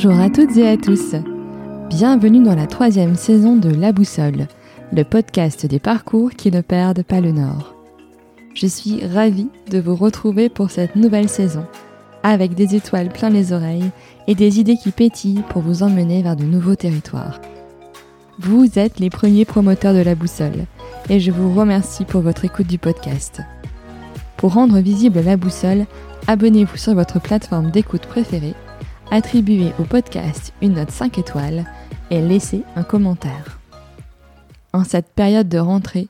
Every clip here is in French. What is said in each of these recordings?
Bonjour à toutes et à tous. Bienvenue dans la troisième saison de La Boussole, le podcast des parcours qui ne perdent pas le nord. Je suis ravie de vous retrouver pour cette nouvelle saison, avec des étoiles plein les oreilles et des idées qui pétillent pour vous emmener vers de nouveaux territoires. Vous êtes les premiers promoteurs de La Boussole, et je vous remercie pour votre écoute du podcast. Pour rendre visible La Boussole, abonnez-vous sur votre plateforme d'écoute préférée, attribuez au podcast une note 5 étoiles et laissez un commentaire. En cette période de rentrée,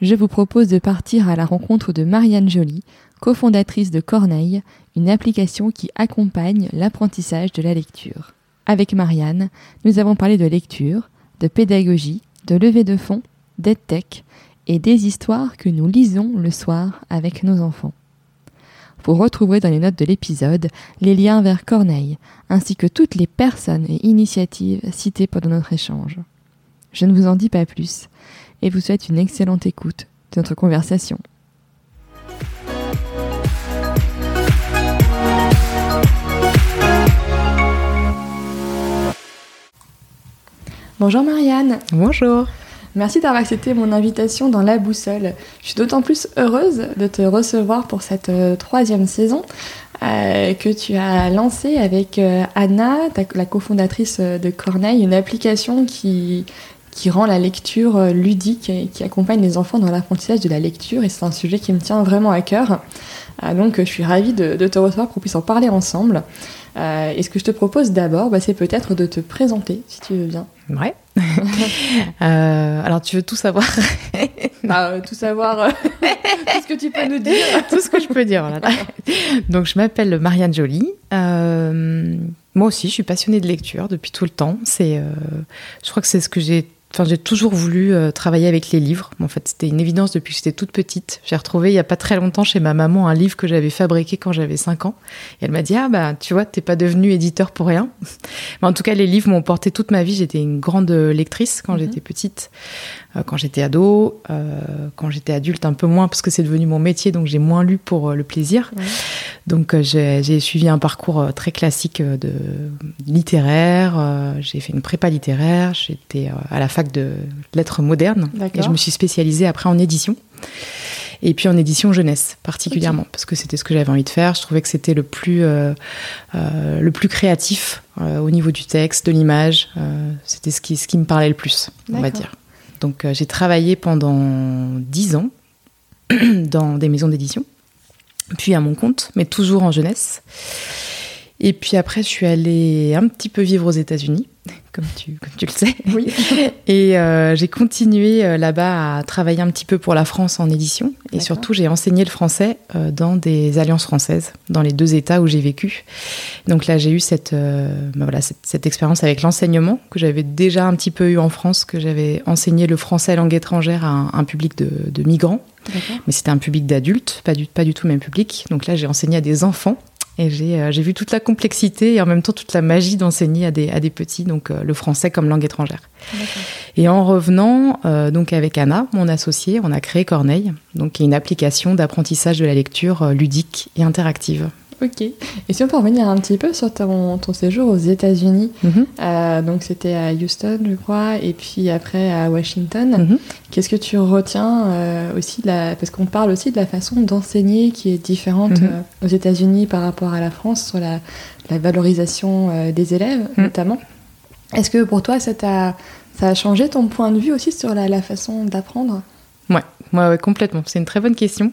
je vous propose de partir à la rencontre de Marianne Joly, cofondatrice de Corneille, une application qui accompagne l'apprentissage de la lecture. Avec Marianne, nous avons parlé de lecture, de pédagogie, de levée de fonds, d'EdTech et des histoires que nous lisons le soir avec nos enfants. Vous retrouverez dans les notes de l'épisode les liens vers Corneille, ainsi que toutes les personnes et initiatives citées pendant notre échange. Je ne vous en dis pas plus, et vous souhaite une excellente écoute de notre conversation. Bonjour Marianne. Bonjour. Merci d'avoir accepté mon invitation dans La Boussole. Je suis d'autant plus heureuse de te recevoir pour cette euh, troisième saison euh, que tu as lancée avec euh, Anna, la cofondatrice de Corneille, une application qui, qui rend la lecture ludique et qui accompagne les enfants dans l'apprentissage de la lecture. Et c'est un sujet qui me tient vraiment à cœur. donc je suis ravie de, de te recevoir pour qu'on puisse en parler ensemble. Et ce que je te propose d'abord, bah, c'est peut-être de te présenter, si tu veux bien. Ouais. euh, alors, tu veux tout savoir? Bah, Tout savoir, euh, tout ce que tu peux nous dire. tout ce que je peux dire. Voilà. Donc, je m'appelle Marianne Joly. Euh, moi aussi, je suis passionnée de lecture depuis tout le temps. C'est, euh, je crois que c'est ce que j'ai Enfin, j'ai toujours voulu euh, travailler avec les livres. En fait, c'était une évidence depuis que j'étais toute petite. J'ai retrouvé il y a pas très longtemps chez ma maman un livre que j'avais fabriqué quand j'avais 5 ans. Et elle m'a dit "Ah bah, tu vois, t'es pas devenue éditeur pour rien." Mais en tout cas, les livres m'ont porté toute ma vie. J'étais une grande lectrice quand mhm. j'étais petite, euh, quand j'étais ado, euh, quand j'étais adulte un peu moins parce que c'est devenu mon métier, donc j'ai moins lu pour euh, le plaisir. Ouais. Donc euh, j'ai suivi un parcours euh, très classique euh, de littéraire. J'ai fait une prépa littéraire. J'étais à la fac de lettres modernes et je me suis spécialisée après en édition. Et puis en édition jeunesse particulièrement okay. parce que c'était ce que j'avais envie de faire. Je trouvais que c'était le plus euh, euh, le plus créatif euh, au niveau du texte, de l'image. c'était ce qui ce qui me parlait le plus, on va dire. Donc j'ai travaillé pendant dix ans dans des maisons d'édition puis à mon compte, mais toujours en jeunesse. Et puis après, je suis allée un petit peu vivre aux États-Unis, comme tu, comme tu le sais. Oui. Et euh, j'ai continué euh, là-bas à travailler un petit peu pour la France en édition. Et surtout, j'ai enseigné le français euh, dans des alliances françaises, dans les deux États où j'ai vécu. Donc là, j'ai eu cette, ben voilà, cette, cette expérience avec l'enseignement que j'avais déjà un petit peu eu en France, que j'avais enseigné le français langue étrangère à un, un public de, de migrants. Mais c'était un public d'adultes, pas du, pas du tout le même public. Donc là, j'ai enseigné à des enfants et j'ai euh, vu toute la complexité et en même temps toute la magie d'enseigner à des, à des petits, donc euh, le français comme langue étrangère. Et en revenant, euh, donc avec Anna, mon associée, on a créé Corneille, donc qui est une application d'apprentissage de la lecture ludique et interactive. Ok. Et si on peut revenir un petit peu sur ton, ton séjour aux États-Unis, mm -hmm. euh, donc c'était à Houston, je crois, et puis après à Washington. Mm -hmm. Qu'est-ce que tu retiens euh, aussi de la, parce qu'on parle aussi de la façon d'enseigner qui est différente mm -hmm. euh, aux États-Unis par rapport à la France sur la, la valorisation des élèves, notamment. Est-ce que pour toi ça a, ça a changé ton point de vue aussi sur la, la façon d'apprendre? Ouais, ouais, complètement. C'est une très bonne question.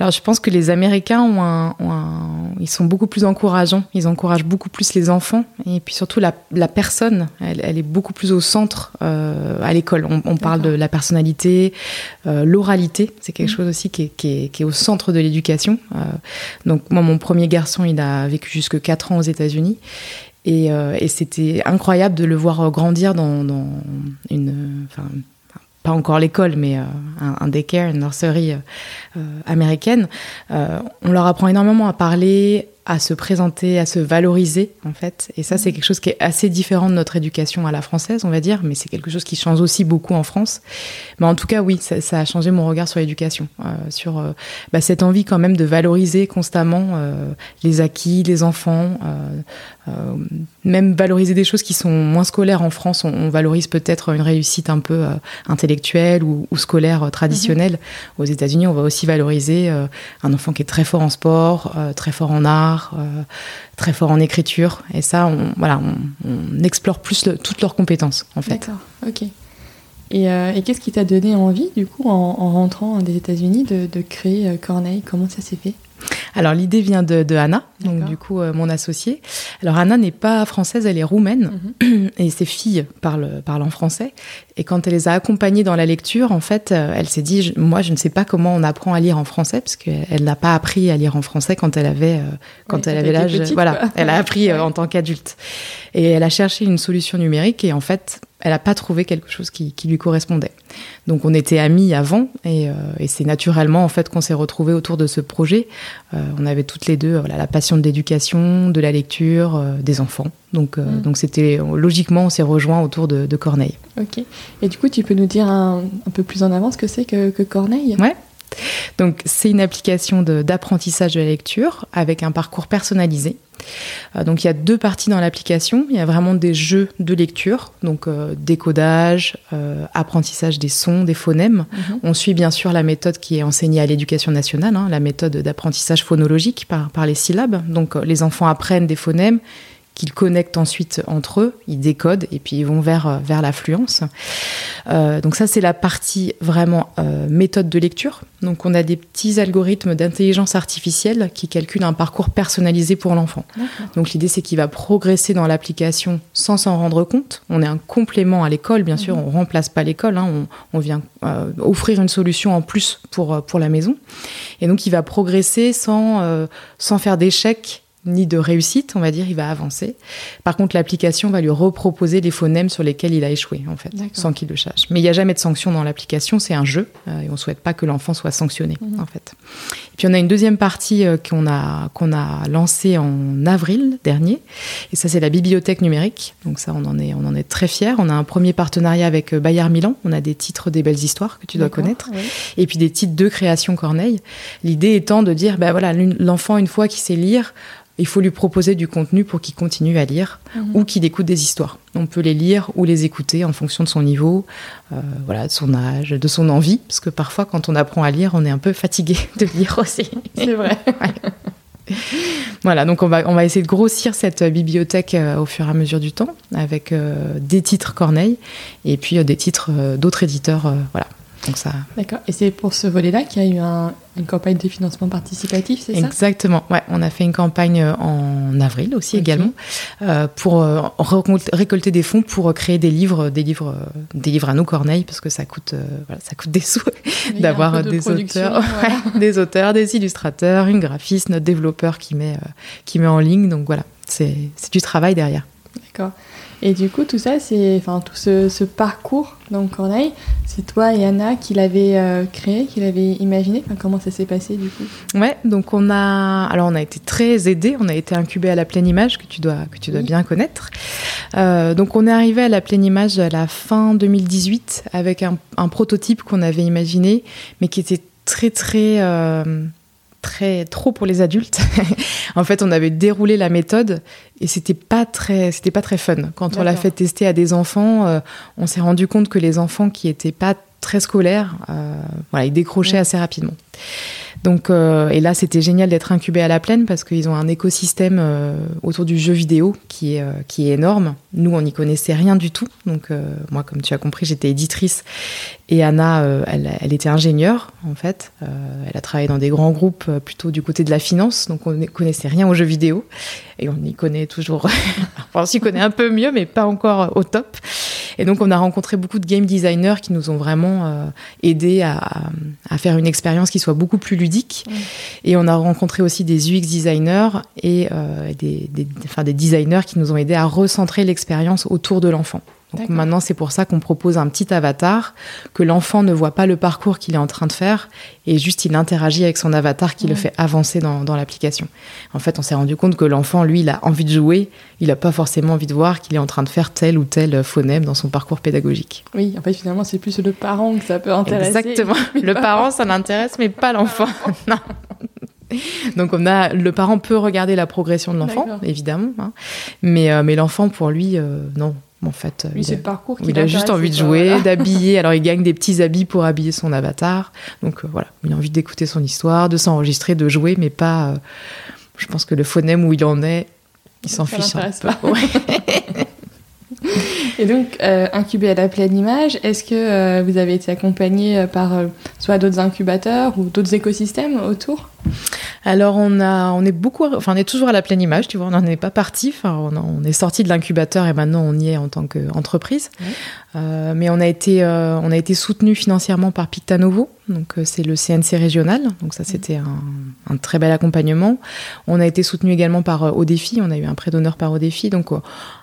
Alors, je pense que les Américains ont un, ont un, ils sont beaucoup plus encourageants. Ils encouragent beaucoup plus les enfants et puis surtout la, la personne. Elle, elle, est beaucoup plus au centre euh, à l'école. On, on parle de la personnalité, euh, l'oralité. C'est quelque mmh. chose aussi qui est, qui, est, qui est, au centre de l'éducation. Euh, donc, moi, mon premier garçon, il a vécu jusque 4 ans aux États-Unis. Et, euh, et c'était incroyable de le voir grandir dans, dans une, enfin, encore l'école, mais euh, un, un daycare, une nurserie euh, américaine, euh, on leur apprend énormément à parler, à se présenter, à se valoriser en fait. Et ça, c'est quelque chose qui est assez différent de notre éducation à la française, on va dire, mais c'est quelque chose qui change aussi beaucoup en France. Mais en tout cas, oui, ça, a changé mon regard sur l'éducation, euh, sur euh, bah, cette envie quand même de valoriser constamment euh, les acquis, les enfants, même valoriser des choses qui sont moins scolaires en France. On, valorise peut-être une réussite un peu intellectuelle ou, scolaire traditionnelle. Mm-hmm. Aux États-Unis, on va aussi valoriser un enfant qui est très fort en sport, très fort en art euh, très fort en écriture. Et ça, on, voilà, on, explore plus toutes leurs compétences, en fait. D'accord. Et, euh, qu'est-ce qui t'a donné envie, du coup, en, rentrant des États-Unis, de, de, créer euh, Corneille? Comment ça s'est fait? Alors l'idée vient de, Anna, donc du coup euh, mon associée. Alors Anna n'est pas française, elle est roumaine mhm. et ses filles parlent, parlent en français. Et quand elle les a accompagnées dans la lecture, en fait, euh, elle s'est dit, moi je ne sais pas comment on apprend à lire en français parce qu'elle n'a pas appris à lire en français quand elle avait euh, quand elle avait l'âge. Voilà, elle a appris en tant qu'adulte. Et elle a cherché une solution numérique et en fait elle n'a pas trouvé quelque chose qui, lui correspondait. Donc on était amis avant et, euh, c'est naturellement en fait qu'on s'est retrouvés autour de ce projet. Euh, on avait toutes les deux voilà, la passion de l'éducation, de la lecture, euh, des enfants. Donc mm. donc c'était logiquement on s'est rejoint autour de, Corneille. Ok. Et du coup tu peux nous dire un, peu plus en avant ce que c'est que, que Corneille? Ouais. Donc c'est une application d'apprentissage de, la lecture avec un parcours personnalisé. Euh, donc il y a deux parties dans l'application. Il y a vraiment des jeux de lecture, donc euh, décodage, euh, apprentissage des sons, des phonèmes. Mhm. On suit bien sûr la méthode qui est enseignée à l'éducation nationale, hein, la méthode d'apprentissage phonologique par, par les syllabes. Donc les enfants apprennent des phonèmes qu'ils connectent ensuite entre eux, ils décodent et puis ils vont vers, euh, vers l'affluence. Euh, donc ça, c'est la partie vraiment euh, méthode de lecture. Donc on a des petits algorithmes d'intelligence artificielle qui calculent un parcours personnalisé pour l'enfant. Donc l'idée, c'est qu'il va progresser dans l'application sans s'en rendre compte. On est un complément à l'école, bien sûr, mhm. on remplace pas l'école, hein. on, vient offrir une solution en plus pour, pour la maison. Et donc il va progresser sans, sans faire d'échecs ni de réussite, on va dire, il va avancer. Par contre, l'application va lui reproposer les phonèmes sur lesquels il a échoué, en fait, sans qu'il le sache. Mais il n'y a jamais de sanction dans l'application, c'est un jeu, euh, et on ne souhaite pas que l'enfant soit sanctionné, mhm. en fait. Et puis on a une deuxième partie euh, qu'on a, qu'on a lancée en avril dernier, et ça c'est la bibliothèque numérique. Donc ça, on en est, on en est très fiers. On a un premier partenariat avec euh, Bayard Milan, on a des titres des belles histoires que tu dois connaître, et puis des titres de création Corneille. L'idée étant de dire, ben voilà, l'enfant, une fois qu'il sait lire, il faut lui proposer du contenu pour qu'il continue à lire mhm. ou qu'il écoute des histoires. On peut les lire ou les écouter en fonction de son niveau, euh, voilà, de son âge, de son envie, parce que parfois quand on apprend à lire, on est un peu fatigué de lire aussi. C'est vrai. Voilà, donc on va, on va essayer de grossir cette bibliothèque euh, au fur et à mesure du temps avec euh, des titres Corneille et puis des titres d'autres éditeurs. voilà, ça... D'accord. Et c'est pour ce volet-là qu'il y a eu une campagne de financement participatif, c'est ça? Exactement. Ouais, on a fait une campagne euh, en avril aussi également euh, pour euh, récolter des fonds pour créer des livres, des livres, des livres à nos corneilles parce que ça coûte, voilà, ça coûte des sous d'avoir des auteurs, des auteurs, des illustrateurs, une graphiste, notre développeur qui met, qui met en ligne. Donc voilà, c'est du travail derrière. D'accord. Et du coup, tout ça, c'est, enfin, tout ce, parcours dans Corneille, c'est toi et Anna qui l'avez euh, créé, qui l'avez imaginé? comment ça s'est passé du coup? Ouais, donc on a, alors on a été très aidés. On a été incubé à la pleine image que tu dois que tu dois bien connaître. Euh, donc on est arrivé à la pleine image à la fin 2018 avec un, prototype qu'on avait imaginé, mais qui était très très euh, très trop pour les adultes. en fait, on avait déroulé la méthode et c'était pas très c'était pas très fun. Quand on l'a fait tester à des enfants, euh, on s'est rendu compte que les enfants qui étaient pas très scolaires, euh, voilà, ils décrochaient assez rapidement. Donc, euh, et là, c'était génial d'être incubé à la plaine parce qu'ils ont un écosystème euh, autour du jeu vidéo qui est, euh, qui est énorme. Nous, on n'y connaissait rien du tout. Donc, moi, comme tu as compris, j'étais éditrice et Anna, elle, elle, était ingénieure, en fait. elle a travaillé dans des grands groupes plutôt du côté de la finance. Donc, on ne connaissait rien aux jeux vidéo. Et on y connaît toujours. on s'y connaît un peu mieux, mais pas encore au top. Et donc, on a rencontré beaucoup de game designers qui nous ont vraiment aidés à, à faire une expérience qui soit beaucoup plus ludique. Et on a rencontré aussi des UX designers et euh, des, des, enfin, des designers qui nous ont aidés à recentrer l'expérience autour de l'enfant. Donc maintenant, c'est pour ça qu'on propose un petit avatar, que l'enfant ne voit pas le parcours qu'il est en train de faire, et juste il interagit avec son avatar qui le fait avancer dans, dans l'application. En fait, on s'est rendu compte que l'enfant, lui, il a envie de jouer, il n'a pas forcément envie de voir qu'il est en train de faire tel ou tel phonème dans son parcours pédagogique. Oui, en fait, finalement, c'est plus le parent que ça peut intéresser. Exactement. Le parent, ça l'intéresse, mais pas l'enfant. non. Donc on a le parent peut regarder la progression de l'enfant, évidemment, hein. mais euh, mais l'enfant pour lui euh, non. En fait, euh, il, a, parcours il a juste envie de jouer, d'habiller. Alors il gagne des petits habits pour habiller son avatar. Donc voilà, il a envie d'écouter son histoire, de s'enregistrer, de jouer, mais pas. je pense que le phonème où il en est, il s'en fiche un peu. Et donc, euh, incubé à la pleine image, est-ce que euh, vous avez été accompagné euh, par soit d'autres incubateurs ou d'autres écosystèmes autour? Alors on a, on est beaucoup, enfin on est toujours à la pleine image, tu vois, on n'en est pas parti. Enfin, on, est sorti de l'incubateur et maintenant on y est en tant qu'entreprise. Euh, mais on a été, euh, on a été soutenu financièrement par Pictanovo, donc euh, c'est le CNC régional. Donc ça c'était un, un, très bel accompagnement. On a été soutenu également par Odéfi, on a eu un prêt d'honneur par Odéfi. Donc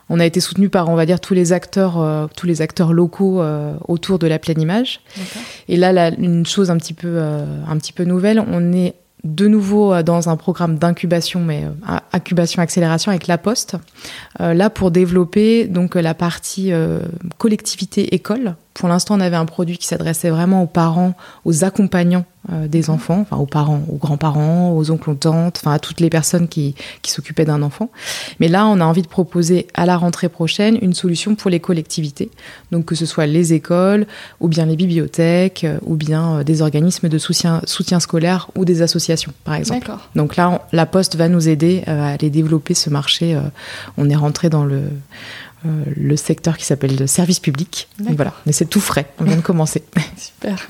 on a été soutenu par, on va dire, tous les acteurs, tous les acteurs locaux autour de la pleine image. Et là, là, une chose un petit peu, un petit peu nouvelle, on est de nouveau euh, dans un programme d'incubation, mais euh, incubation accélération avec la Poste, euh, là pour développer donc la partie collectivité école pour l'instant, on avait un produit qui s'adressait vraiment aux parents, aux accompagnants euh, des enfants, enfin aux parents, aux grands-parents, aux oncles, aux tantes, enfin à toutes les personnes qui, qui s'occupaient d'un enfant. Mais là, on a envie de proposer à la rentrée prochaine une solution pour les collectivités, donc que ce soit les écoles, ou bien les bibliothèques, euh, ou bien euh, des organismes de soutien, soutien scolaire ou des associations, par exemple. Donc là, la Poste va nous aider à aller développer ce marché. on est rentré dans le le secteur qui s'appelle le service public. voilà, mais c'est tout frais, on vient de commencer. Super.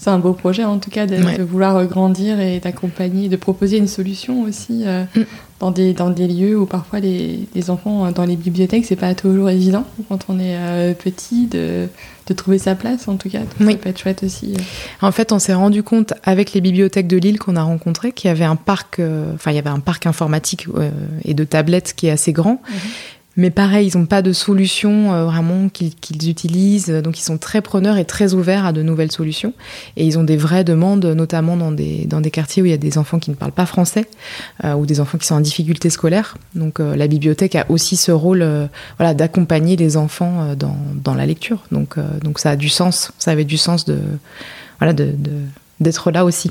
C'est un beau projet en tout cas de, vouloir grandir et d'accompagner, de proposer une solution aussi euh, mm. dans, des, dans des lieux où parfois les, enfants euh, dans les bibliothèques, c'est pas toujours évident quand on est petit de, de, trouver sa place en tout cas. Ça peut être chouette aussi. En fait, on s'est rendu compte avec les bibliothèques de Lille qu'on a rencontrées qu'il y avait un parc, enfin il y avait un parc informatique et de tablettes qui est assez grand. Mhm. Mais pareil, ils n'ont pas de solution euh, vraiment qu'ils utilisent, donc ils sont très preneurs et très ouverts à de nouvelles solutions. Et ils ont des vraies demandes, notamment dans des, quartiers où il y a des enfants qui ne parlent pas français euh, ou des enfants qui sont en difficulté scolaire. Donc euh, la bibliothèque a aussi ce rôle voilà, d'accompagner les enfants dans, la lecture. Donc, ça a du sens, ça avait du sens d'être là aussi.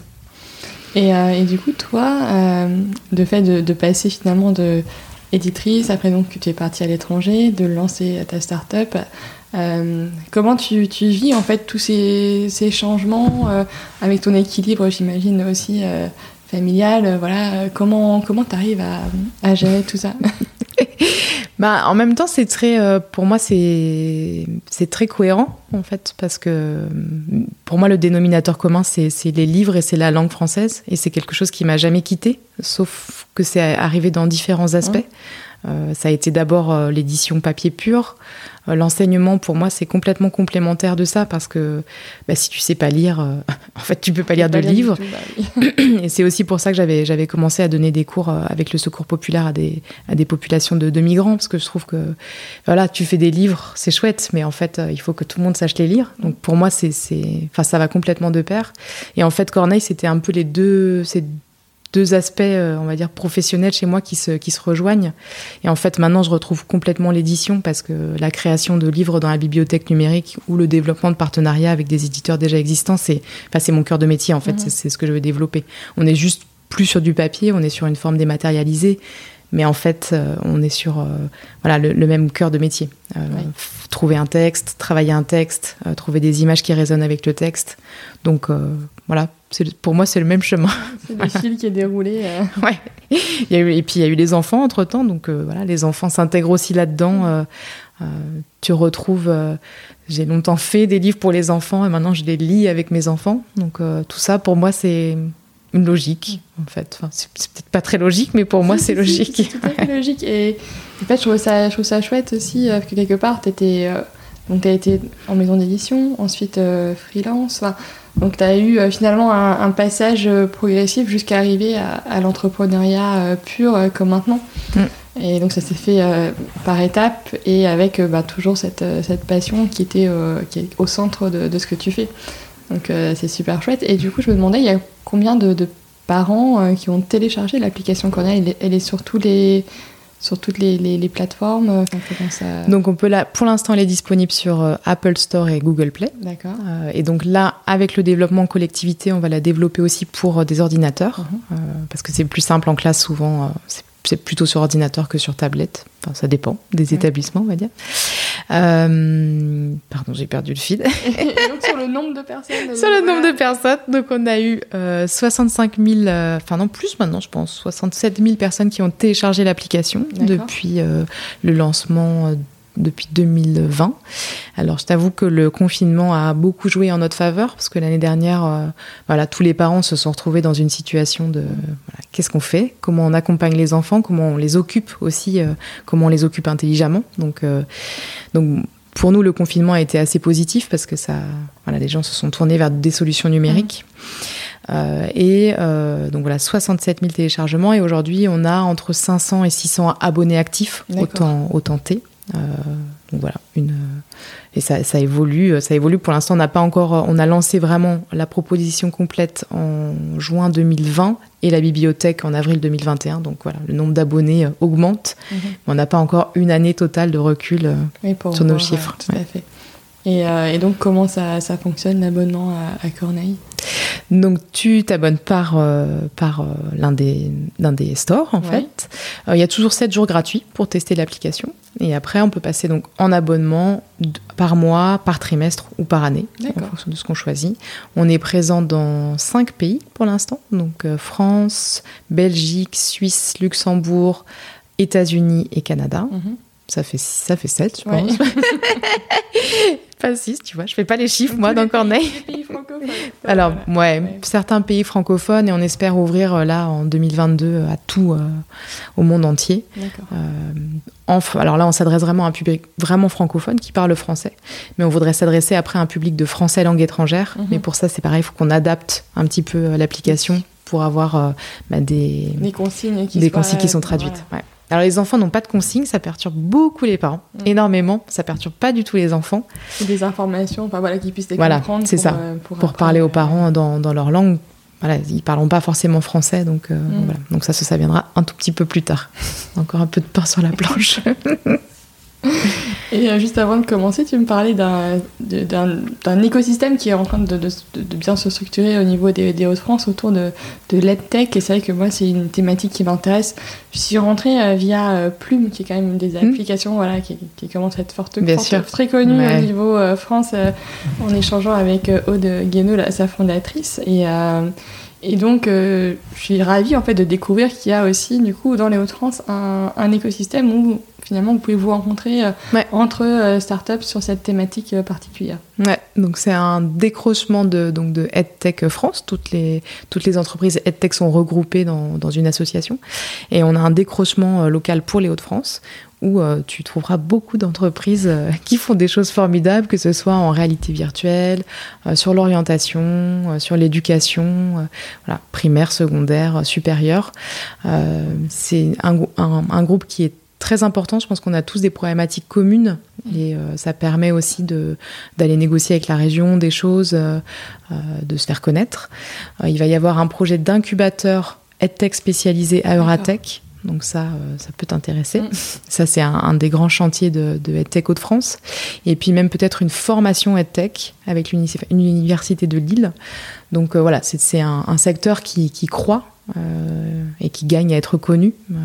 Et, du coup, toi, le fait de passer finalement de éditrice, après donc que tu es partie à l'étranger, de lancer ta start-up. Euh, comment tu, vis en fait tous ces, changements euh, avec ton équilibre, j'imagine aussi euh, familial. voilà, comment comment t'arrives à, à gérer tout ça? Bah, en même temps, c'est très, pour moi, c'est, très cohérent, en fait, parce que pour moi, le dénominateur commun, c'est les livres et c'est la langue française. Et c'est quelque chose qui m'a jamais quitté, sauf que c'est arrivé dans différents aspects. Euh, ça a été d'abord euh, l'édition papier pur. Euh, l'enseignement, pour moi, c'est complètement complémentaire de ça parce que bah, si tu sais pas lire, en fait, tu peux pas lire de livres. Bah Et c'est aussi pour ça que j'avais, j'avais commencé à donner des cours avec le secours populaire à des, à des populations de, de, migrants parce que je trouve que voilà, tu fais des livres, c'est chouette, mais en fait, il faut que tout le monde sache les lire. Donc pour moi, c'est, c'est, enfin, ça va complètement de pair. Et en fait, Corneille, c'était un peu les deux, ces deux aspects, euh, on va dire, professionnels chez moi qui se, qui se rejoignent. Et en fait, maintenant, je retrouve complètement l'édition parce que la création de livres dans la bibliothèque numérique ou le développement de partenariats avec des éditeurs déjà existants, c'est enfin, mon cœur de métier, en fait. Mmh. C'est ce que je veux développer. On est juste plus sur du papier, on est sur une forme dématérialisée. Mais en fait, euh, on est sur euh, voilà, le, même cœur de métier. Trouver un texte, travailler un texte, trouver des images qui résonnent avec le texte. Donc voilà, pour moi, c'est le même chemin. C'est le fil qui est déroulé. Euh. Ouais. Il y a eu, et puis il y a eu les enfants entre temps, donc euh, voilà, les enfants s'intègrent aussi là-dedans. Euh, tu retrouves, j'ai longtemps fait des livres pour les enfants et maintenant je les lis avec mes enfants. Donc tout ça, pour moi, c'est une logique en fait. Enfin, c'est peut-être pas très logique, mais pour moi, c'est logique. C'est tout à fait logique. Et en fait, je trouve ça, je trouve ça chouette aussi, parce que quelque part, tu étais Donc tu as été en maison d'édition, ensuite freelance. Donc tu as eu finalement un, passage progressif jusqu'à arriver à, l'entrepreneuriat pur comme maintenant. Mm. Et donc ça s'est fait par étapes et avec bah, toujours cette, cette, passion qui était qui est au centre de, de, ce que tu fais. Donc c'est super chouette. Et du coup je me demandais, il y a combien de, de parents euh, qui ont téléchargé l'application Cornell. Elle, est sur les sur toutes les, plateformes euh, Donc on peut là, pour l'instant, elle est disponible sur euh, Apple Store et Google Play. D'accord. et donc là, avec le développement collectivité, on va la développer aussi pour des ordinateurs, mhm. parce que c'est plus simple en classe souvent. c'est c'est plutôt sur ordinateur que sur tablette. Enfin, ça dépend des établissements, on va dire. Euh, pardon, j'ai perdu le fil. donc sur le nombre de personnes. sur le nombre de personnes, donc on a eu 65 euh, 000, euh, enfin non plus maintenant, je pense, 67 000 personnes qui ont téléchargé l'application depuis le lancement depuis 2020. Alors je t'avoue que le confinement a beaucoup joué en notre faveur parce que l'année dernière, euh, voilà, tous les parents se sont retrouvés dans une situation de voilà, qu'est-ce qu'on fait, comment on accompagne les enfants, comment on les occupe aussi, euh, comment on les occupe intelligemment? Donc, euh, donc pour nous, le confinement a été assez positif parce que ça, voilà, les gens se sont tournés vers des solutions numériques. Mmh. et donc voilà, 67 000 téléchargements et aujourd'hui on a entre 500 et 600 abonnés actifs, autant, autant T. Euh, donc voilà, une, et ça, ça, évolue, ça évolue. Pour l'instant, on n'a pas encore, on a lancé vraiment la proposition complète en juin 2020 et la bibliothèque en avril 2021. Donc voilà, le nombre d'abonnés euh, augmente, mhm. mais on n'a pas encore une année totale de recul euh, sur nos chiffres. tout à fait. Et, et, donc, comment ça, ça fonctionne l'abonnement à, à Corneille? Donc tu t'abonnes par, euh, par euh, l'un des, des stores en fait. Euh, il y a toujours 7 jours gratuits pour tester l'application. Et après, on peut passer donc en abonnement par mois, par trimestre ou par année, en fonction de ce qu'on choisit. On est présent dans 5 pays pour l'instant, donc France, Belgique, Suisse, Luxembourg, États-Unis et Canada. Mhm. Ça fait, ça fait 7, je pense. pas 6, tu vois. Je fais pas les chiffres, moi, dans Corneille. Pays francophones. Alors, ouais, certains pays francophones et on espère ouvrir euh, là en 2022 euh, à tout, euh, au monde entier. Euh, alors là, on s'adresse vraiment à un public vraiment francophone qui parle français, mais on voudrait s'adresser après à un public de français langue étrangère. Mhm. Mais pour ça, c'est pareil, il faut qu'on adapte un petit peu l'application pour avoir bah, des, des consignes qui, des consignes qui sont traduites. Ouais. Alors les enfants n'ont pas de consignes, ça perturbe beaucoup les parents, mm. énormément. Ça perturbe pas du tout les enfants. Des informations, enfin voilà, qu'ils puissent les voilà, comprendre. c'est ça. Euh, pour, parler aux parents dans, dans, leur langue. Voilà, ils parleront pas forcément français, donc euh, mm. voilà. Donc ça, ça viendra un tout petit peu plus tard. Encore un peu de pain sur la planche. Et euh, juste avant de commencer, tu me parlais d'un écosystème qui est en train de, de, bien se structurer au niveau des, des Hauts-de-France autour de, de l'EdTech. Et c'est vrai que moi, c'est une thématique qui m'intéresse. Je suis rentrée euh, via euh, Plume, qui est quand même une des hmm. applications voilà, qui, qui commence à être forte, très connue au niveau France, en échangeant avec Aude Guénaud, sa fondatrice. Et. Et donc, je suis ravie en fait de découvrir qu'il y a aussi, du coup, dans les Hauts-de-France, un, un, écosystème où finalement, vous pouvez vous rencontrer euh, entre euh, startups sur cette thématique euh, particulière. Ouais, donc c'est un décrochement de, donc de EdTech France. Toutes les, toutes les entreprises EdTech sont regroupées dans, dans une association. Et on a un décrochement local pour les Hauts-de-France où tu trouveras beaucoup d'entreprises qui font des choses formidables, que ce soit en réalité virtuelle, sur l'orientation, sur l'éducation, voilà, primaire, secondaire, supérieure. c'est un, un, un, groupe qui est très important. Je pense qu'on a tous des problématiques communes et euh, ça permet aussi de, d'aller négocier avec la région des choses, euh, euh, de se faire connaître. il va y avoir un projet d'incubateur EdTech spécialisé à Euratech. Donc ça, ça peut t'intéresser. Mm. Ça, c'est un, des grands chantiers de, de EdTech Hauts-de-France. Et puis même peut-être une formation EdTech avec l'université de Lille. Donc voilà, c'est, un, un, secteur qui, qui croît et qui gagne à être connu, euh,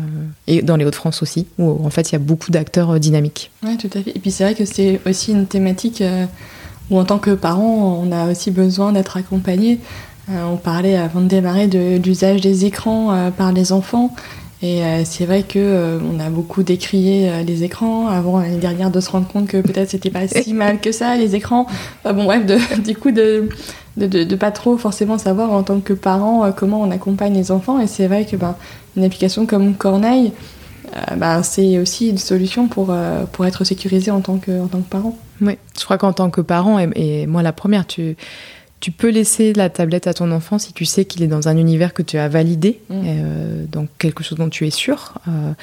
et dans les Hauts-de-France aussi, où en fait il y a beaucoup d'acteurs euh, dynamiques. Oui, tout à fait. Et puis c'est vrai que c'est aussi une thématique où en tant que parents, on a aussi besoin d'être accompagné. on parlait avant de démarrer de l'usage des écrans par les enfants. Et c'est vrai que on a beaucoup décrié les écrans avant l'année dernière de se rendre compte que peut-être c'était pas si mal que ça les écrans. Enfin bon bref, de, du coup de de, de, pas trop forcément savoir en tant que parent euh, comment on accompagne les enfants. Et c'est vrai que ben, une application comme Corneille, euh, ben, c'est aussi une solution pour, euh, pour être sécurisé en tant que, en tant que parent. Oui, je crois qu'en tant que parent, et, moi la première, tu, tu peux laisser la tablette à ton enfant si tu sais qu'il est dans un univers que tu as validé, mm. euh, dans quelque chose dont tu es sûr, euh,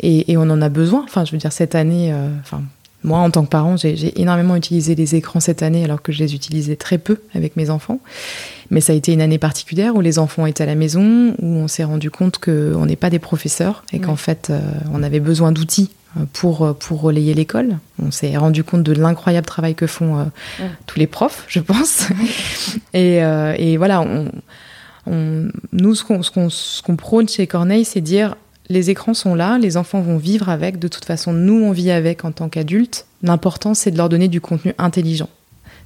et, on en a besoin. Enfin, je veux dire, cette année, euh, enfin, moi, en tant que parent, j'ai énormément utilisé les écrans cette année, alors que je les utilisais très peu avec mes enfants. Mais ça a été une année particulière où les enfants étaient à la maison, où on s'est rendu compte qu'on n'est pas des professeurs et qu'en fait, on avait besoin d'outils pour, pour relayer l'école. On s'est rendu compte de l'incroyable travail que font euh, tous les profs, je pense. et, euh, et, voilà, on, on, nous, ce qu'on qu'on prône chez Corneille, c'est dire les écrans sont là, les enfants vont vivre avec, de toute façon, nous, on vit avec en tant qu'adultes. L'important, c'est de leur donner du contenu intelligent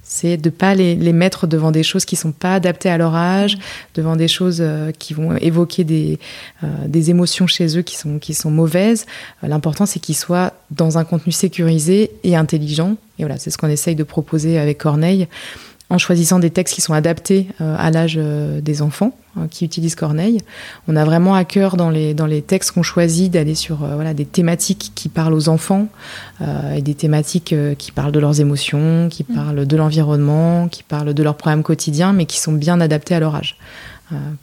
c'est de pas les, mettre devant des choses qui sont pas adaptées à leur âge, devant des choses euh, qui vont évoquer des, euh, des émotions chez eux qui sont, qui sont mauvaises. Euh, l'important, c'est qu'ils soient dans un contenu sécurisé et intelligent. Et voilà, c'est ce qu'on essaye de proposer avec Corneille en choisissant des textes qui sont adaptés euh, à l'âge euh, des enfants hein, qui utilisent Corneille. On a vraiment à cœur dans les, dans les textes qu'on choisit d'aller sur euh, voilà, des thématiques qui parlent aux enfants et des thématiques qui parlent de leurs émotions, qui mmh. parlent de l'environnement, qui parlent de leurs problèmes quotidiens, mais qui sont bien adaptés à leur âge.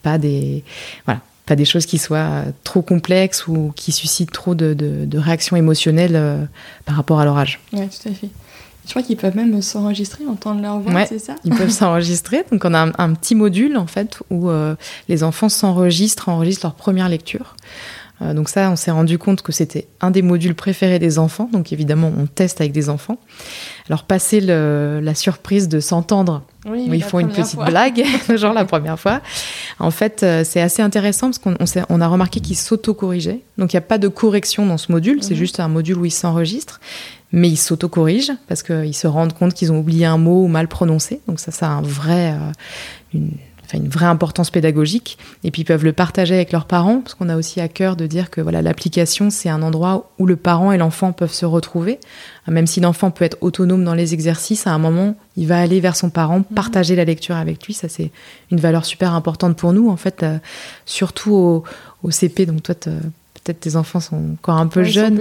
pas des voilà, pas des choses qui soient trop complexes ou qui suscitent trop de, de, de réactions émotionnelles par rapport à leur âge. Oui, tout à fait. Je crois qu'ils peuvent même s'enregistrer, entendre leur voix, c'est ça? Ils peuvent s'enregistrer. Donc on a un, petit module en fait où euh, les enfants s'enregistrent, enregistrent leur première lecture. Euh, donc ça, on s'est rendu compte que c'était un des modules préférés des enfants. Donc évidemment, on teste avec des enfants. Alors passer la surprise de s'entendre, oui, ils font une petite blague, genre la première fois. En fait, euh, c'est assez intéressant parce qu'on on, a remarqué qu'ils s'auto-corrigeaient. Donc il n'y a pas de correction dans ce module, c'est mhm. juste un module où ils s'enregistrent mais ils s'auto-corrigent parce qu'ils se rendent compte qu'ils ont oublié un mot ou mal prononcé. Donc ça, ça a un vrai, euh, une, une vraie importance pédagogique. Et puis ils peuvent le partager avec leurs parents, parce qu'on a aussi à cœur de dire que voilà, l'application, c'est un endroit où le parent et l'enfant peuvent se retrouver. Même si l'enfant peut être autonome dans les exercices, à un moment, il va aller vers son parent, mhm. partager la lecture avec lui. Ça, c'est une valeur super importante pour nous, en fait, euh, surtout au, au, CP. Donc toi, peut-être tes enfants sont encore un peu jeunes.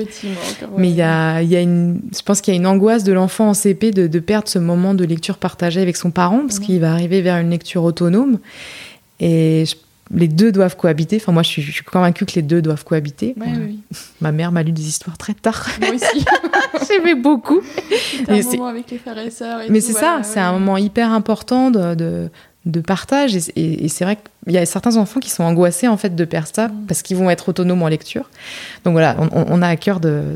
Mais il y a, y a une, je pense qu'il y a une angoisse de l'enfant en CP de, de, perdre ce moment de lecture partagée avec son parent, parce qu'il va arriver vers une lecture autonome. Et les deux doivent cohabiter. Enfin, moi, je suis, je suis convaincue que les deux doivent cohabiter. oui. Ma mère m'a lu des histoires très tard. Moi aussi. J'aimais beaucoup. C'est un moment avec les frères et sœurs. Mais c'est ça, c'est un moment hyper important de, de de partage. Et, c'est vrai qu'il y a certains enfants qui sont angoissés en fait de perdre ça mm. parce qu'ils vont être autonomes en lecture. Donc voilà, on, a à cœur de,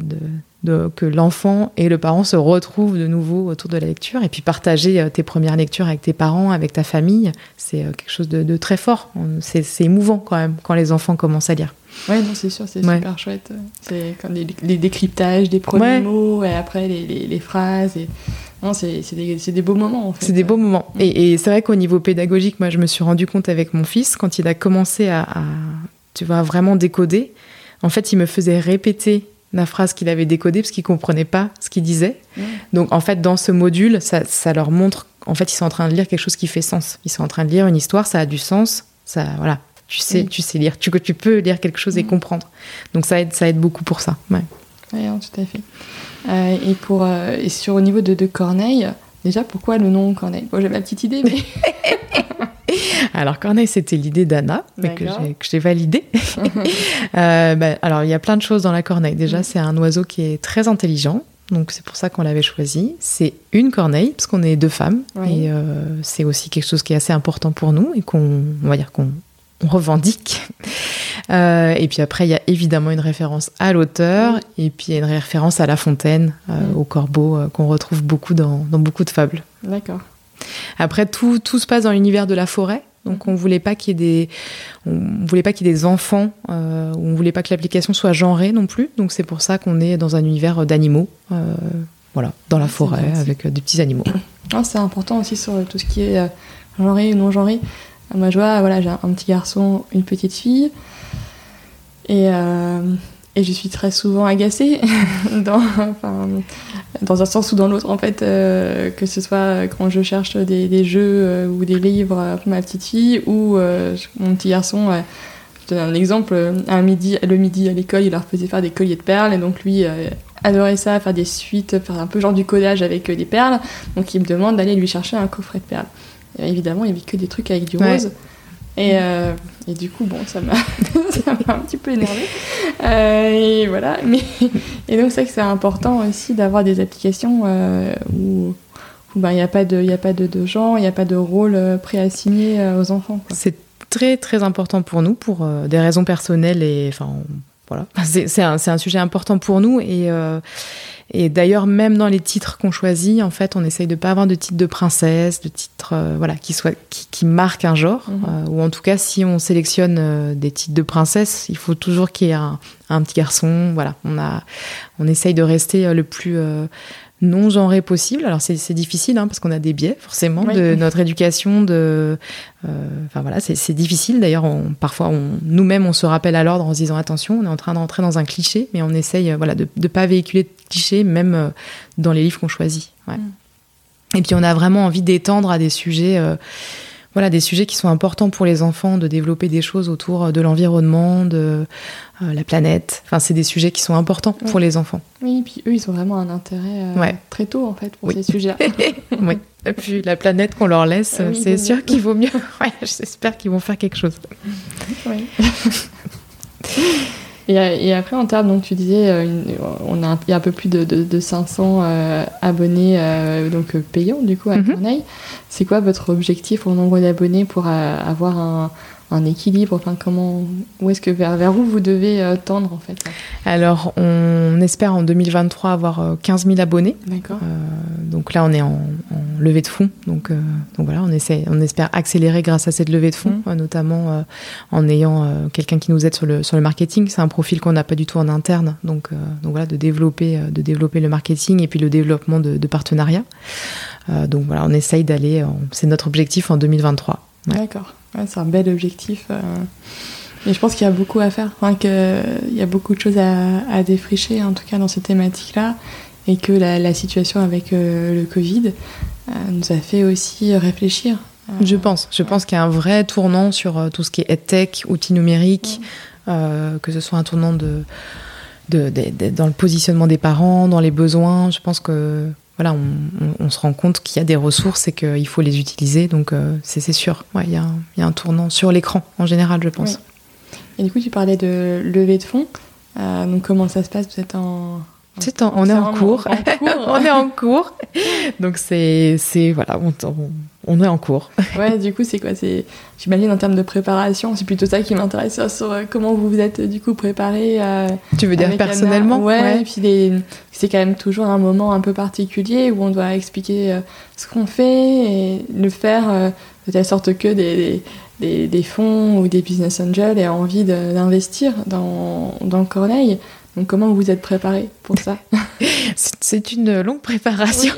que l'enfant et le parent se retrouvent de nouveau autour de la lecture et puis partager euh, tes premières lectures avec tes parents, avec ta famille, c'est euh, quelque chose de, très fort. C'est émouvant quand même quand les enfants commencent à lire. Ouais, non, c'est sûr, c'est super chouette. C'est comme les, décryptages des premiers mots et après les, les phrases. Et c'est des, des, beaux moments en fait. C'est des beaux moments. Mm. Et, c'est vrai qu'au niveau pédagogique, moi je me suis rendu compte avec mon fils, quand il a commencé à, tu vois, vraiment décoder, en fait il me faisait répéter la phrase qu'il avait décodée parce qu'il comprenait pas ce qu'il disait. Mm. Donc en fait dans ce module, ça, ça, leur montre, en fait ils sont en train de lire quelque chose qui fait sens. Ils sont en train de lire une histoire, ça a du sens, ça, voilà. Tu sais, mm. tu sais lire, tu, tu peux lire quelque chose et comprendre. Donc ça aide, ça aide beaucoup pour ça. Ouais. Oui, tout à fait. Euh, et, pour, euh, et sur au niveau de, de, Corneille, déjà pourquoi le nom Corneille? Bon, j'ai ma petite idée, mais. alors Corneille, c'était l'idée d'Anna, que j'ai validée. Euh, bah, alors il y a plein de choses dans la corneille. Déjà, mm. c'est un oiseau qui est très intelligent. Donc c'est pour ça qu'on l'avait choisi. C'est une corneille, parce qu'on est deux femmes. Et c'est aussi quelque chose qui est assez important pour nous et qu'on va dire qu'on revendique. Euh, et puis après, il y a évidemment une référence à l'auteur, et puis il y a une référence à La Fontaine, euh, mm. au corbeau, euh, qu'on retrouve beaucoup dans, dans, beaucoup de fables. D'accord. Après, tout, tout, se passe dans l'univers de la forêt. Donc on voulait pas qu'il y ait des, on voulait pas qu'il y ait des enfants, on voulait pas que l'application soit genrée non plus. Donc c'est pour ça qu'on est dans un univers d'animaux, voilà, dans la forêt avec des petits animaux. Ah, c'est important aussi sur tout ce qui est genré ou non genré. Moi, je vois, voilà, j'ai un petit garçon, une petite fille. Et, euh, je suis très souvent agacée, dans, un sens ou dans l'autre, en fait, euh, que ce soit quand je cherche des, jeux euh, ou des livres pour ma petite fille ou mon petit garçon. je donne un exemple, un midi, le midi à l'école, il leur faisait faire des colliers de perles, et donc lui, adorait ça, faire des suites, faire un peu genre du codage avec des perles. Donc il me demande d'aller lui chercher un coffret de perles. Évidemment, il n'y avait que des trucs avec du rose. Et, et, du coup, bon, ça m'a un petit peu énervé. et voilà. Mais, et donc, c'est que c'est important aussi d'avoir des applications où ben, il n'y a pas de, y a pas de, de genre, il n'y a pas de rôle préassigné aux enfants. C'est très très important pour nous pour des raisons personnelles et enfin voilà, c'est un, un, sujet important pour nous et, euh, et d'ailleurs même dans les titres qu'on choisit, en fait, on essaye de pas avoir de titre de princesse, de titre euh, voilà qui soit qui, qui marquent un genre mhm. euh, ou en tout cas si on sélectionne des titres de princesse, il faut toujours qu'il y ait un, un, petit garçon. Voilà, on a on essaye de rester le plus non genré possible. Alors c'est difficile hein, parce qu'on a des biais forcément de notre éducation. De, euh, enfin voilà, c'est difficile. D'ailleurs, parfois nous-mêmes on se rappelle à l'ordre en se disant attention, on est en train d'entrer dans un cliché, mais on essaye voilà de ne pas véhiculer de clichés même euh, dans les livres qu'on choisit. Mm. Et puis on a vraiment envie d'étendre à des sujets. Euh, voilà, des sujets qui sont importants pour les enfants, de développer des choses autour de l'environnement, de euh, la planète. Enfin, c'est des sujets qui sont importants pour les enfants. Oui, et puis eux, ils ont vraiment un intérêt euh, très tôt, en fait, pour ces sujets-là. oui. Et puis la planète qu'on leur laisse, c'est sûr qu'il vaut mieux. ouais, j'espère qu'ils vont faire quelque chose. Oui. Et, après, en termes, donc tu disais, euh, on a, il y a un peu plus de, de, 500 euh, abonnés euh, donc payants du coup à mm C'est quoi votre objectif au nombre d'abonnés pour avoir un, un équilibre Enfin, comment, où est-ce que vers, vers où vous devez euh, tendre en fait? Alors, on espère en 2023 avoir 15 euh, 000 abonnés. D'accord. Euh, donc là, on est en, levée de fonds. Donc, donc voilà, on essaie, on espère accélérer grâce à cette levée de fonds, mmh. notamment en ayant quelqu'un qui nous aide sur le sur le marketing. C'est un profil qu'on n'a pas du tout en interne. Donc donc voilà, de développer de développer le marketing et puis le développement de, de partenariats. donc voilà, on essaye d'aller. C'est notre objectif en 2023. D'accord c'est un bel objectif. Euh. Et je pense qu'il y a beaucoup à faire, enfin, qu'il y a beaucoup de choses à, défricher, en tout cas dans cette thématique-là, et que la, situation avec euh, le Covid euh, nous a fait aussi réfléchir. Je pense. Je pense qu'il y a un vrai tournant sur tout ce qui est EdTech, outils numériques, que ce soit un tournant de, de, dans le positionnement des parents, dans les besoins. Je pense que voilà, on, se rend compte qu'il y a des ressources et qu'il faut les utiliser. Donc euh, c'est sûr, il y, a un tournant sur l'écran en général, je pense. Et du coup, tu parlais de levée de fonds. Euh, donc comment ça se passe? Vous êtes en... on est en cours. on est en cours. Donc c'est voilà, on, on est en cours. ouais, du coup, c'est quoi C'est, j'imagine en termes de préparation, c'est plutôt ça qui m'intéresse sur euh, comment vous vous êtes du coup préparé. Euh, tu veux dire personnellement ouais, Et puis c'est quand même toujours un moment un peu particulier où on doit expliquer euh, ce qu'on fait et le faire de telle sorte que des, des, des, fonds ou des business angels aient envie d'investir dans, dans Corneille. Donc comment vous êtes préparé pour ça C'est une longue préparation.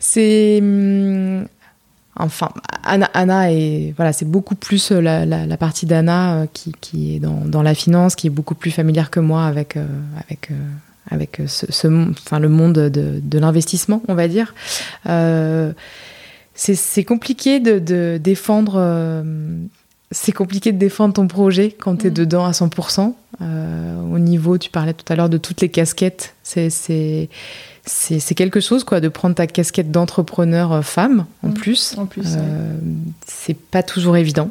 c'est hum, Enfin, Anna, est voilà, c'est beaucoup plus euh, la, partie d'Anna euh, qui, est dans, la finance, qui est beaucoup plus familière que moi avec euh, avec avec ce, enfin le monde de, l'investissement, on va dire. c'est compliqué de, défendre. C'est compliqué de défendre ton projet quand tu es mm. dedans à 100%. au niveau, tu parlais tout à l'heure de toutes les casquettes. C'est quelque chose quoi de prendre ta casquette d'entrepreneur euh, femme en mmh. plus. En plus, euh, c'est pas toujours évident.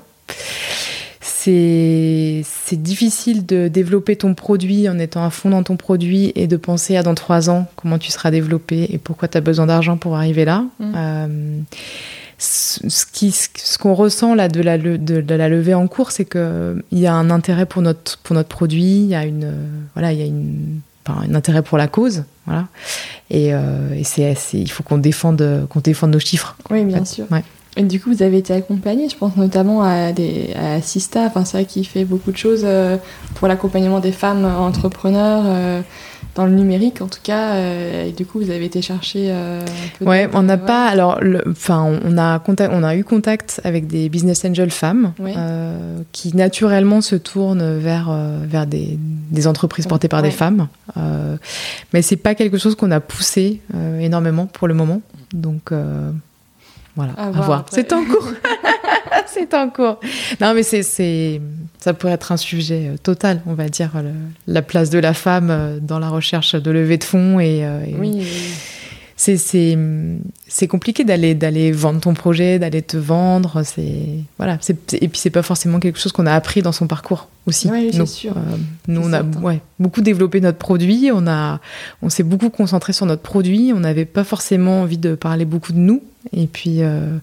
C'est difficile de développer ton produit en étant à fond dans ton produit et de penser à dans trois ans comment tu seras développé et pourquoi tu as besoin d'argent pour arriver là. Mmh. Euh, ce qu'on ce ressent là de la, de, la levée en cours, c'est qu'il y a un intérêt pour notre, pour notre produit, il y a une, voilà, il y a une un intérêt pour la cause, voilà. Et, euh, et c'est, il faut qu'on défende, qu'on défende nos chiffres. Oui, bien sûr. Et du coup, vous avez été accompagné, je pense notamment à, des, à Sista, enfin, c'est vrai qui fait beaucoup de choses euh, pour l'accompagnement des femmes entrepreneurs. Euh, dans le numérique en tout cas euh, et du coup vous avez été chercher euh, ouais on n'a pas alors enfin on a contact, on a eu contact avec des business angels femmes euh, qui naturellement se tournent vers vers des, des entreprises portées par des femmes. Mais c'est pas quelque chose qu'on a poussé énormément pour le moment. Donc voilà à, voir, c'est en cours c'est en cours. Non, mais c'est, c'est, ça pourrait être un sujet euh, total, on va dire, le- la place de la femme euh, dans la recherche de levée de fonds. Et, euh, et Oui, oui. c'est, c'est, c'est compliqué d'aller, d'aller vendre ton projet, d'aller te vendre. C'est, voilà. Et puis, c'est pas forcément quelque chose qu'on a appris dans son parcours aussi. Oui, c'est sûr. euh, nous, on a ouais, beaucoup développé notre produit. On, a, on s'est beaucoup concentré sur notre produit. On n'avait pas forcément envie de parler beaucoup de nous. Et puis, euh,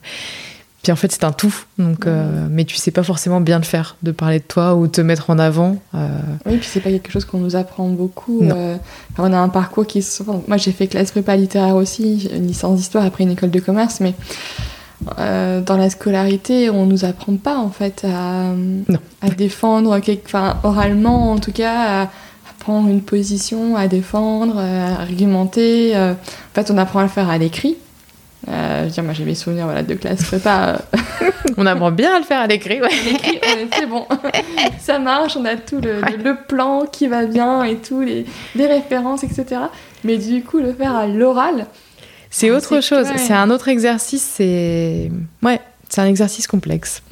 puis en fait, c'est un tout. Donc, euh, mais tu sais pas forcément bien le faire, de parler de toi ou te mettre en avant. Euh, Oui, puis c'est pas quelque chose qu'on nous apprend beaucoup. Euh, on a un parcours qui se... enfin, moi, j'ai fait classe prépa littéraire aussi, une licence d'histoire après une école de commerce, mais euh, dans la scolarité, on nous apprend pas en fait à, à défendre, quelque... enfin, oralement en tout cas, à, prendre une position, à défendre, à argumenter. En fait, on apprend à le faire à l'écrit. Euh, je veux dire, moi j'ai mes souvenirs voilà, de classe prépa. euh, on apprend bien à le faire à l'écrit. Ouais. c'est bon, ça marche, on a tout le, Ouais. le plan qui va bien et tout, les, les références, etc. Mais du coup, le faire à l'oral, C'est Ah, autre chose. ouais. C'est un autre exercice. C'est ouais, c'est un exercice complexe.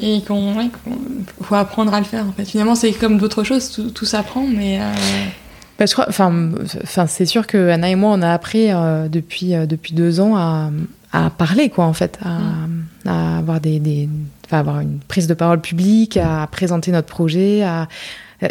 et qu'on ouais, qu'on- faut apprendre à le faire en fait. Finalement, c'est comme d'autres choses, tout, tout s'apprend, mais euh, Bah, je crois, enfin, c'est sûr que Anna et moi, on a appris euh, depuis euh, depuis deux ans à, à parler, quoi, en fait, à, à avoir des, avoir une prise de parole publique, à présenter notre projet. À...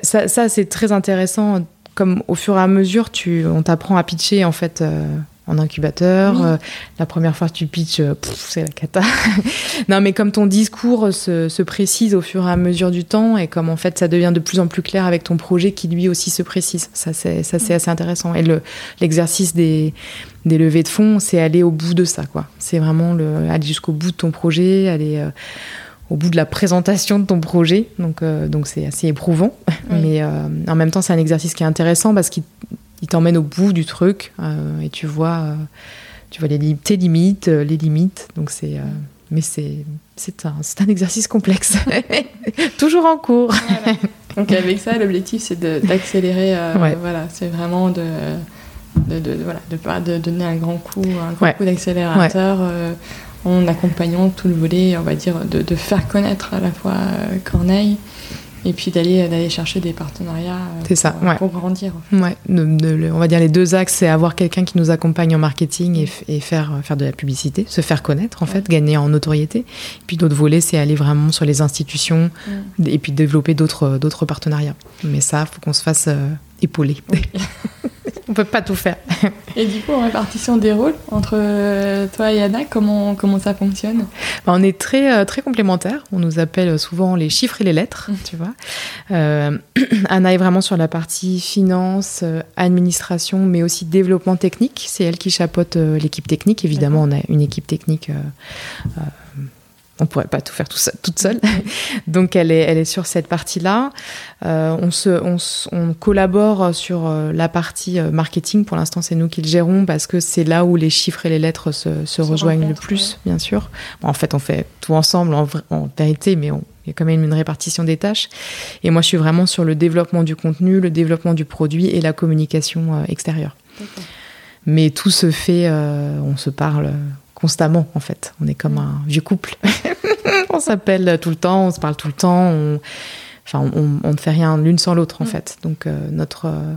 Ça, ça c'est très intéressant. Comme au fur et à mesure, tu, on t'apprend à pitcher, en fait. euh, en incubateur, Oui. Euh, la première fois que tu pitches, euh, c'est la cata. non, mais comme ton discours se, se précise au fur et à mesure du temps, et comme en fait ça devient de plus en plus clair avec ton projet qui lui aussi se précise, ça c'est ça c'est assez intéressant. Et le l'exercice des des levées de fonds, c'est aller au bout de ça, quoi. C'est vraiment le aller jusqu'au bout de ton projet, aller euh, au bout de la présentation de ton projet. Donc, euh, donc c'est assez éprouvant. Oui. Mais euh, en même temps, c'est un exercice qui est intéressant parce qu'il il t'emmène au bout du truc euh, et tu vois, euh, tu vois les, li- tes limites, euh, les limites. Donc c'est, mais c'est, un, un exercice complexe, toujours en cours. voilà. Donc avec ça, l'objectif c'est d'accélérer. euh, Ouais. Voilà, c'est vraiment de, de, de- voilà, de pas de donner un grand coup, un grand Ouais. coup d'accélérateur. euh, en accompagnant tout le volet, on va dire, de, faire connaître à la fois Corneille et puis d'aller d'aller chercher des partenariats euh, ça, pour, ouais. pour grandir. en fait. Ouais, de- de- le- on va dire les deux axes, c'est avoir quelqu'un qui nous accompagne en marketing et, et faire, faire de la publicité, se faire connaître en fait, gagner en notoriété. Puis l'autre volet, c'est aller vraiment sur les institutions Mm. et puis développer d'autres d'autres partenariats. Mais ça, faut qu'on se fasse euh, épauler. on peut pas tout faire. Et du coup, en répartition des rôles entre euh, toi et Anna, comment, comment ça fonctionne? Bah, on est très, euh, très complémentaires. On nous appelle souvent les chiffres et les lettres, tu vois. Euh, Anna est vraiment sur la partie finance, euh, administration, mais aussi développement technique. C'est elle qui chapeaute l'équipe technique. Évidemment, on a une équipe technique. On pourrait pas tout faire tout seul- toute seule. Donc, elle est, elle est sur cette partie-là. Euh, on, se, on, collabore sur euh, la partie euh, marketing. Pour l'instant, c'est nous qui le gérons parce que c'est là où les chiffres et les lettres se, se rejoignent le plus, bien sûr. Bon, en fait, on fait tout ensemble en, vérité, mais on- il y a quand même une répartition des tâches. Et moi, je suis vraiment sur le développement du contenu, le développement du produit et la communication extérieure. Mais tout se fait, euh, on se parle constamment, en fait. On est comme un vieux couple. on s'appelle tout le temps, on se parle tout le temps. On, enfin, on, on ne fait rien l'une sans l'autre, en Mm. fait. Donc, euh, notre, euh,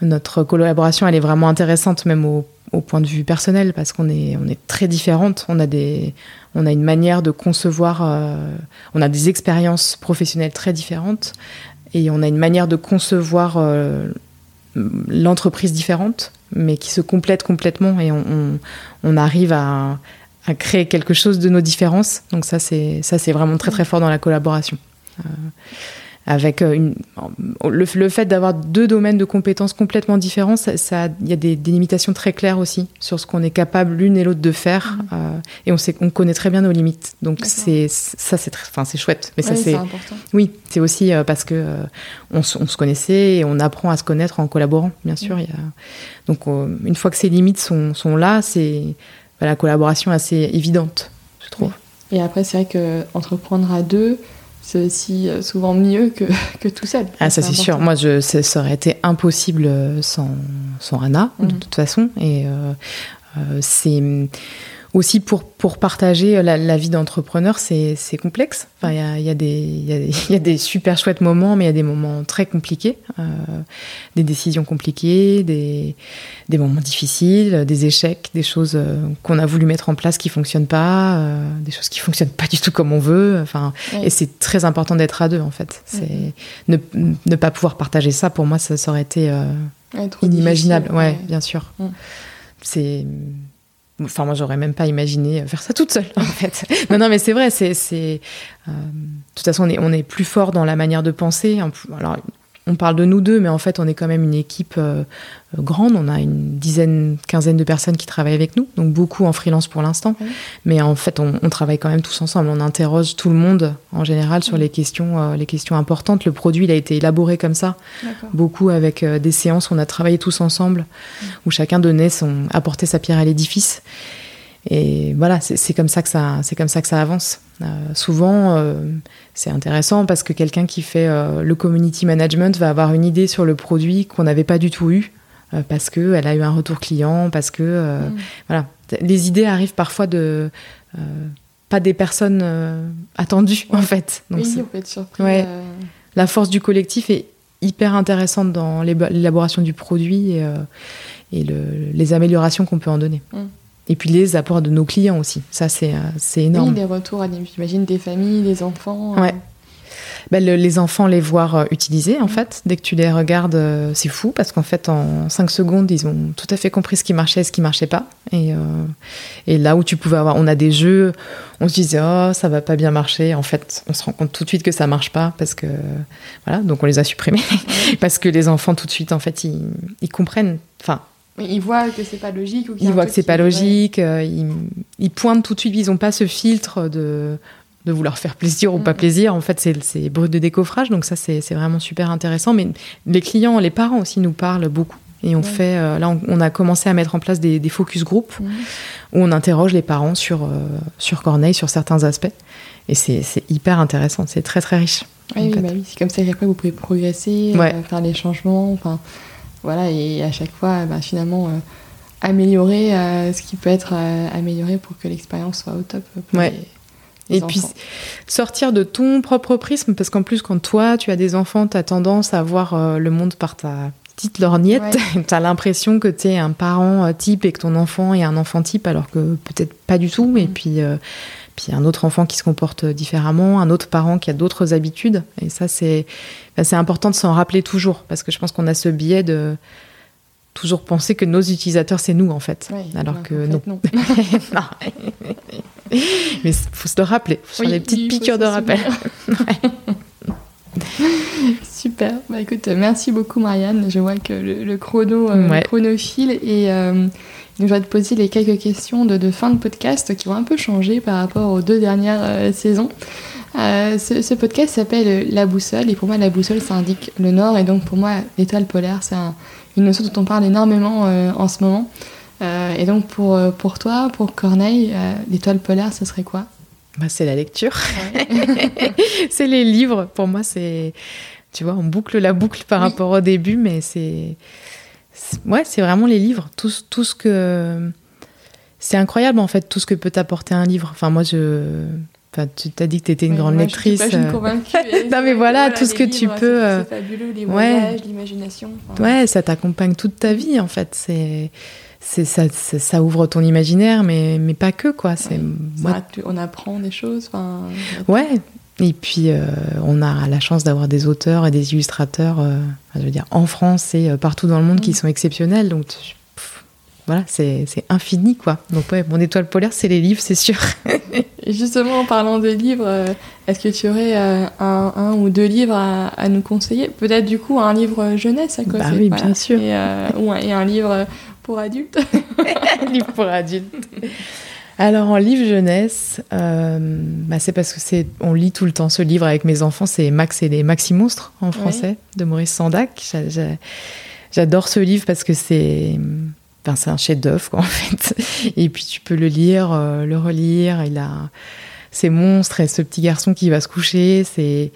notre collaboration, elle est vraiment intéressante, même au, au point de vue personnel, parce qu'on est, on est très différentes. On a, des, on a une manière de concevoir, euh, on a des expériences professionnelles très différentes, et on a une manière de concevoir l'entreprise différente, mais qui se complètent complètement, et on, arrive à, créer quelque chose de nos différences. Donc ça, c'est ça, c'est vraiment très très fort dans la collaboration. Euh, avec euh, une, le, le fait d'avoir deux domaines de compétences complètement différents, ça, ça- il y a des, des limitations très claires aussi sur ce qu'on est capable l'une et l'autre de faire, Mhm. euh, et on sait, on connaît très bien nos limites. Donc c'est ça, c'est enfin c'est chouette. Mais ça Ouais, c'est important. oui, c'est aussi euh, parce que euh, on, se- on se connaissait et on apprend à se connaître en collaborant, bien sûr. y a- Donc, euh, une fois que ces limites sont, sont là, c'est bah, la collaboration assez évidente, je trouve. Et après, c'est vrai que entreprendre à deux, c'est aussi euh, souvent mieux que, que tout seul. Ah, ça c'est sûr. Moi, je, ça, ça aurait été impossible euh, sans, sans Anna, de Mhm. toute façon. Et euh, euh, c'est aussi pour, pour partager la, la vie d'entrepreneur, c'est complexe. Enfin, il y a, y, a y, y a, des super chouettes moments, mais il y a des moments très compliqués, euh, des décisions compliquées, des, des moments difficiles, des échecs, des choses euh, qu'on a voulu mettre en place qui fonctionnent pas, euh, des choses qui fonctionnent pas du tout comme on veut. Enfin, oui. et c'est très important d'être à deux en fait. C'est mmh. ne, ne, pas pouvoir partager ça pour moi, ça, ça aurait été euh, inimaginable. Ouais, ouais, bien sûr. C'est Enfin, moi, j'aurais même pas imaginé faire ça toute seule, en fait. non, non, mais c'est vrai, c'est. Euh, de toute façon, on est, on est plus fort dans la manière de penser. Alors, on parle de nous deux, mais en fait, on est quand même une équipe euh, grande. On a une dizaine, quinzaine de personnes qui travaillent avec nous, donc beaucoup en freelance pour l'instant. Mais en fait, on, on, travaille quand même tous ensemble. On interroge tout le monde en général sur les questions, euh, les questions importantes. Le produit, il a été élaboré comme ça, beaucoup avec euh, des séances. On a travaillé tous ensemble, où chacun donnait son, apportait sa pierre à l'édifice. Et voilà, c'est comme ça que ça, c'est comme ça que ça avance. Euh, souvent, euh, c'est intéressant parce que quelqu'un qui fait euh, le community management va avoir une idée sur le produit qu'on n'avait pas du tout eu parce que elle a eu un retour client, parce que mm. voilà, les idées arrivent parfois de pas des personnes attendues en fait. Donc oui, on peut être surpris. Ouais, la force du collectif est hyper intéressante dans l'élaboration du produit et, et le, les améliorations qu'on peut en donner. Mm. Et puis les apports de nos clients aussi. Ça, c'est énorme. Oui, les retours, j'imagine, des familles, des enfants. Ouais. Ben, le, les enfants les voir euh, utiliser, en mmh. fait. Dès que tu les regardes, euh, c'est fou, parce qu'en fait, en 5 secondes, ils ont tout à fait compris ce qui marchait et ce qui marchait pas. Et, euh, et là où tu pouvais avoir... On a des jeux, on se disait, oh, ça va pas bien marcher. En fait, on se rend compte tout de suite que ça marche pas, parce que... Voilà, donc on les a supprimés. Parce que les enfants, tout de suite, en fait, ils, ils comprennent... Enfin, ils voient que c'est pas logique. Ou ils voient que c'est pas logique. Euh, ils, ils, pointent tout de suite. Ils n'ont pas ce filtre de, de vouloir faire plaisir ou mmh. pas plaisir. En fait, c'est brut de décoffrage. Donc ça, c'est vraiment super intéressant. Mais les clients, les parents aussi nous parlent beaucoup. Et on ouais. fait, euh, là, on, on, a commencé à mettre en place des, des focus group mmh. où on interroge les parents sur, euh, sur Corneille, sur certains aspects. Et c'est hyper intéressant. C'est très, très riche. Oui, oui, bah oui. c'est comme ça qu'après, vous pouvez progresser, ouais. euh, faire les changements. Enfin, voilà, et à chaque fois, bah, finalement, euh, améliorer euh, ce qui peut être euh, amélioré pour que l'expérience soit au top. Pour ouais. les, les et enfants. puis sortir de ton propre prisme, parce qu'en plus, quand toi, tu as des enfants, tu as tendance à voir euh, le monde par ta petite lorgnette. Ouais. tu as l'impression que tu es un parent euh, type et que ton enfant est un enfant type, alors que peut-être pas du tout. Mmh. Et puis euh, puis un autre enfant qui se comporte différemment, un autre parent qui a d'autres habitudes. Et ça, c'est ben, important de s'en rappeler toujours, parce que je pense qu'on a ce biais de toujours penser que nos utilisateurs, c'est nous, en fait. Oui, alors non, que en fait, non. non. Mais il faut se le rappeler, faut oui, faire des petites piqûres de rappel. Super. Bah, écoute, merci beaucoup, Marianne. Je vois que le, le chrono, euh, ouais. le chrono file et... Euh, donc, je vais te poser les quelques questions de, de, fin de podcast qui vont un peu changer par rapport aux deux dernières euh, saisons. Euh, ce, ce, podcast s'appelle La Boussole et pour moi la boussole ça indique le nord et donc pour moi l'étoile polaire c'est un, une notion dont on parle énormément euh, en ce moment. Et donc pour, pour toi, pour Corneille, l'étoile polaire ce serait quoi? Bah, C'est la lecture. Ouais. c'est les livres. Pour moi c'est... Tu vois, on boucle la boucle par oui. rapport au début mais c'est ouais, c'est vraiment les livres. Tout, tout ce que. C'est incroyable, en fait, tout ce que peut t'apporter un livre. Enfin, moi, je. Enfin, tu t'as dit que tu étais une oui, grande moi, lectrice. Je suis pas convaincue. non, mais voilà, tout ce que livres, tu peux. C'est euh, fabuleux, les voyages, ouais. l'imagination. Enfin... Ouais, ça t'accompagne toute ta vie, en fait. C'est. Ça, ça, ça, ouvre ton imaginaire, mais, mais pas que, quoi. C'est, ouais. moi... on apprend des choses. Ouais, et puis, euh, on a la chance d'avoir des auteurs et des illustrateurs, euh, je veux dire, en France et euh, partout dans le monde mmh. qui sont exceptionnels. Donc, pff, voilà, c'est infini, quoi. Donc, ouais, mon étoile polaire, c'est les livres, c'est sûr. justement, en parlant de livres, est-ce que tu aurais un, un, ou deux livres à, à nous conseiller? Peut-être, du coup, un livre jeunesse à côté. Bah oui, voilà. bien sûr. Et, ou un, et un livre pour adultes. un livre pour adultes. Alors en livre jeunesse, euh, bah c'est parce que c'est on lit tout le temps ce livre avec mes enfants, c'est Max et les Maxi Monstres en français de Maurice Sandac. J'adore ce livre parce que c'est enfin, c'est un chef-d'œuvre en fait. Et puis tu peux le lire, euh, le relire. Il a ces monstres et ce petit garçon qui va se coucher. C'est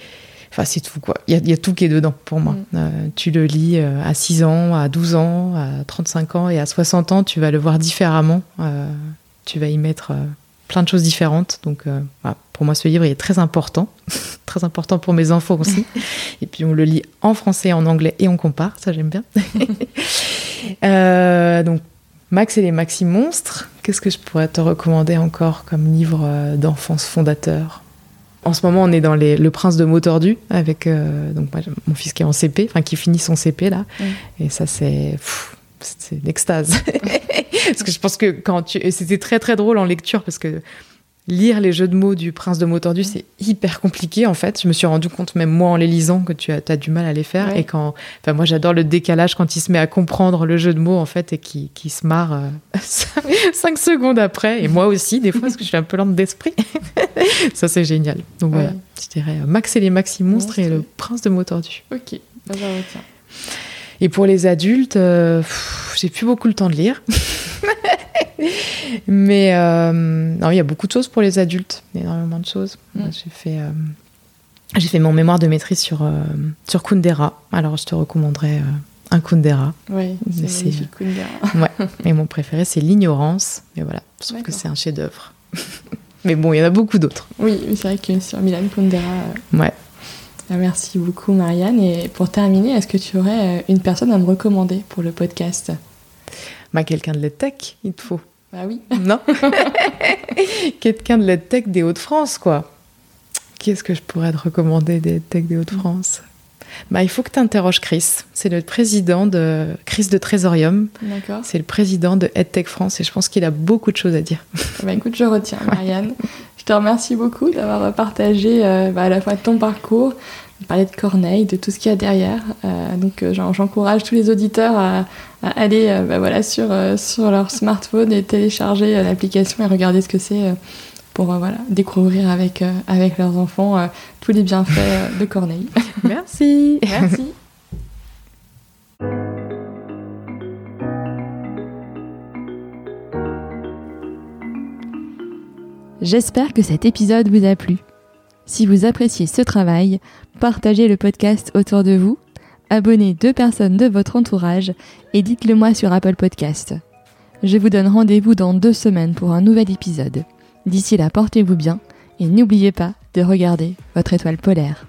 Enfin, c'est tout, quoi. Il y, y, a tout qui est dedans, pour moi. Mm. Euh, tu le lis euh, à 6 ans, à 12 ans, à 35 ans et à 60 ans, tu vas le voir différemment. Euh, tu vas y mettre plein de choses différentes. Donc, pour moi, ce livre est très important, très important pour mes enfants aussi. et puis, on le lit en français, en anglais et on compare, ça j'aime bien. donc, Max et les Maxi Monstres. Qu'est-ce que je pourrais te recommander encore comme livre d'enfance fondateur? En ce moment, on est dans Le Prince de mots tordus avec euh, donc mon fils qui est en CP, enfin qui finit son CP là. Et ça, c'est c'est l'extase. Parce que je pense que quand tu. C'était très très drôle en lecture parce que lire les jeux de mots du prince de mots tordus, c'est hyper compliqué en fait. Je me suis rendu compte, même moi en les lisant, que tu as, as du mal à les faire. Et quand. Enfin, moi j'adore le décalage quand il se met à comprendre le jeu de mots en fait et qui, qui se marre euh, cinq secondes après. Et moi aussi, des fois, parce que je suis un peu lente d'esprit. Ça, c'est génial. Donc voilà, je dirais euh, Max et les Maxi Monstres et le prince de mots tordus. Ok, va, tiens. Et pour les adultes, euh, j'ai plus beaucoup le temps de lire. Mais euh, non, il y a beaucoup de choses pour les adultes, énormément de choses. Mm. J'ai fait, euh, j'ai fait mon mémoire de maîtrise sur, euh, sur Kundera. Alors, je te recommanderais un Kundera. Oui, c'est Kundera. ouais. Et mon préféré, c'est L'ignorance. Et voilà, je trouve que c'est un chef-d'œuvre. Mais bon, il y en a beaucoup d'autres. Oui, c'est vrai que sur Milan Kundera. Ouais. Merci beaucoup, Marianne. Et pour terminer, est-ce que tu aurais une personne à me recommander pour le podcast? Bah, quelqu'un de l'EdTech, il te faut. Ah oui. Non Quelqu'un de l'EdTech des Hauts-de-France, quoi. Qui est-ce que je pourrais te recommander des EdTech des Hauts-de-France? Bah, il faut que tu interroges Chris. C'est le président de Chris de Trésorium. D'accord. C'est le président de EdTech France et je pense qu'il a beaucoup de choses à dire. Bah, écoute, je retiens, Marianne. Je te remercie beaucoup d'avoir partagé euh, bah, à la fois ton parcours, parler de Corneille, de tout ce qu'il y a derrière. Euh, donc euh, j'encourage tous les auditeurs à, aller bah, voilà, sur, sur leur smartphone et télécharger l'application et regarder ce que c'est pour euh, voilà, découvrir avec, euh, avec leurs enfants euh, tous les bienfaits de Corneille. Merci. Merci. J'espère que cet épisode vous a plu. Si vous appréciez ce travail, partagez le podcast autour de vous, abonnez deux personnes de votre entourage et dites-le moi sur Apple Podcast. Je vous donne rendez-vous dans deux semaines pour un nouvel épisode. D'ici là, portez-vous bien et n'oubliez pas de regarder votre étoile polaire.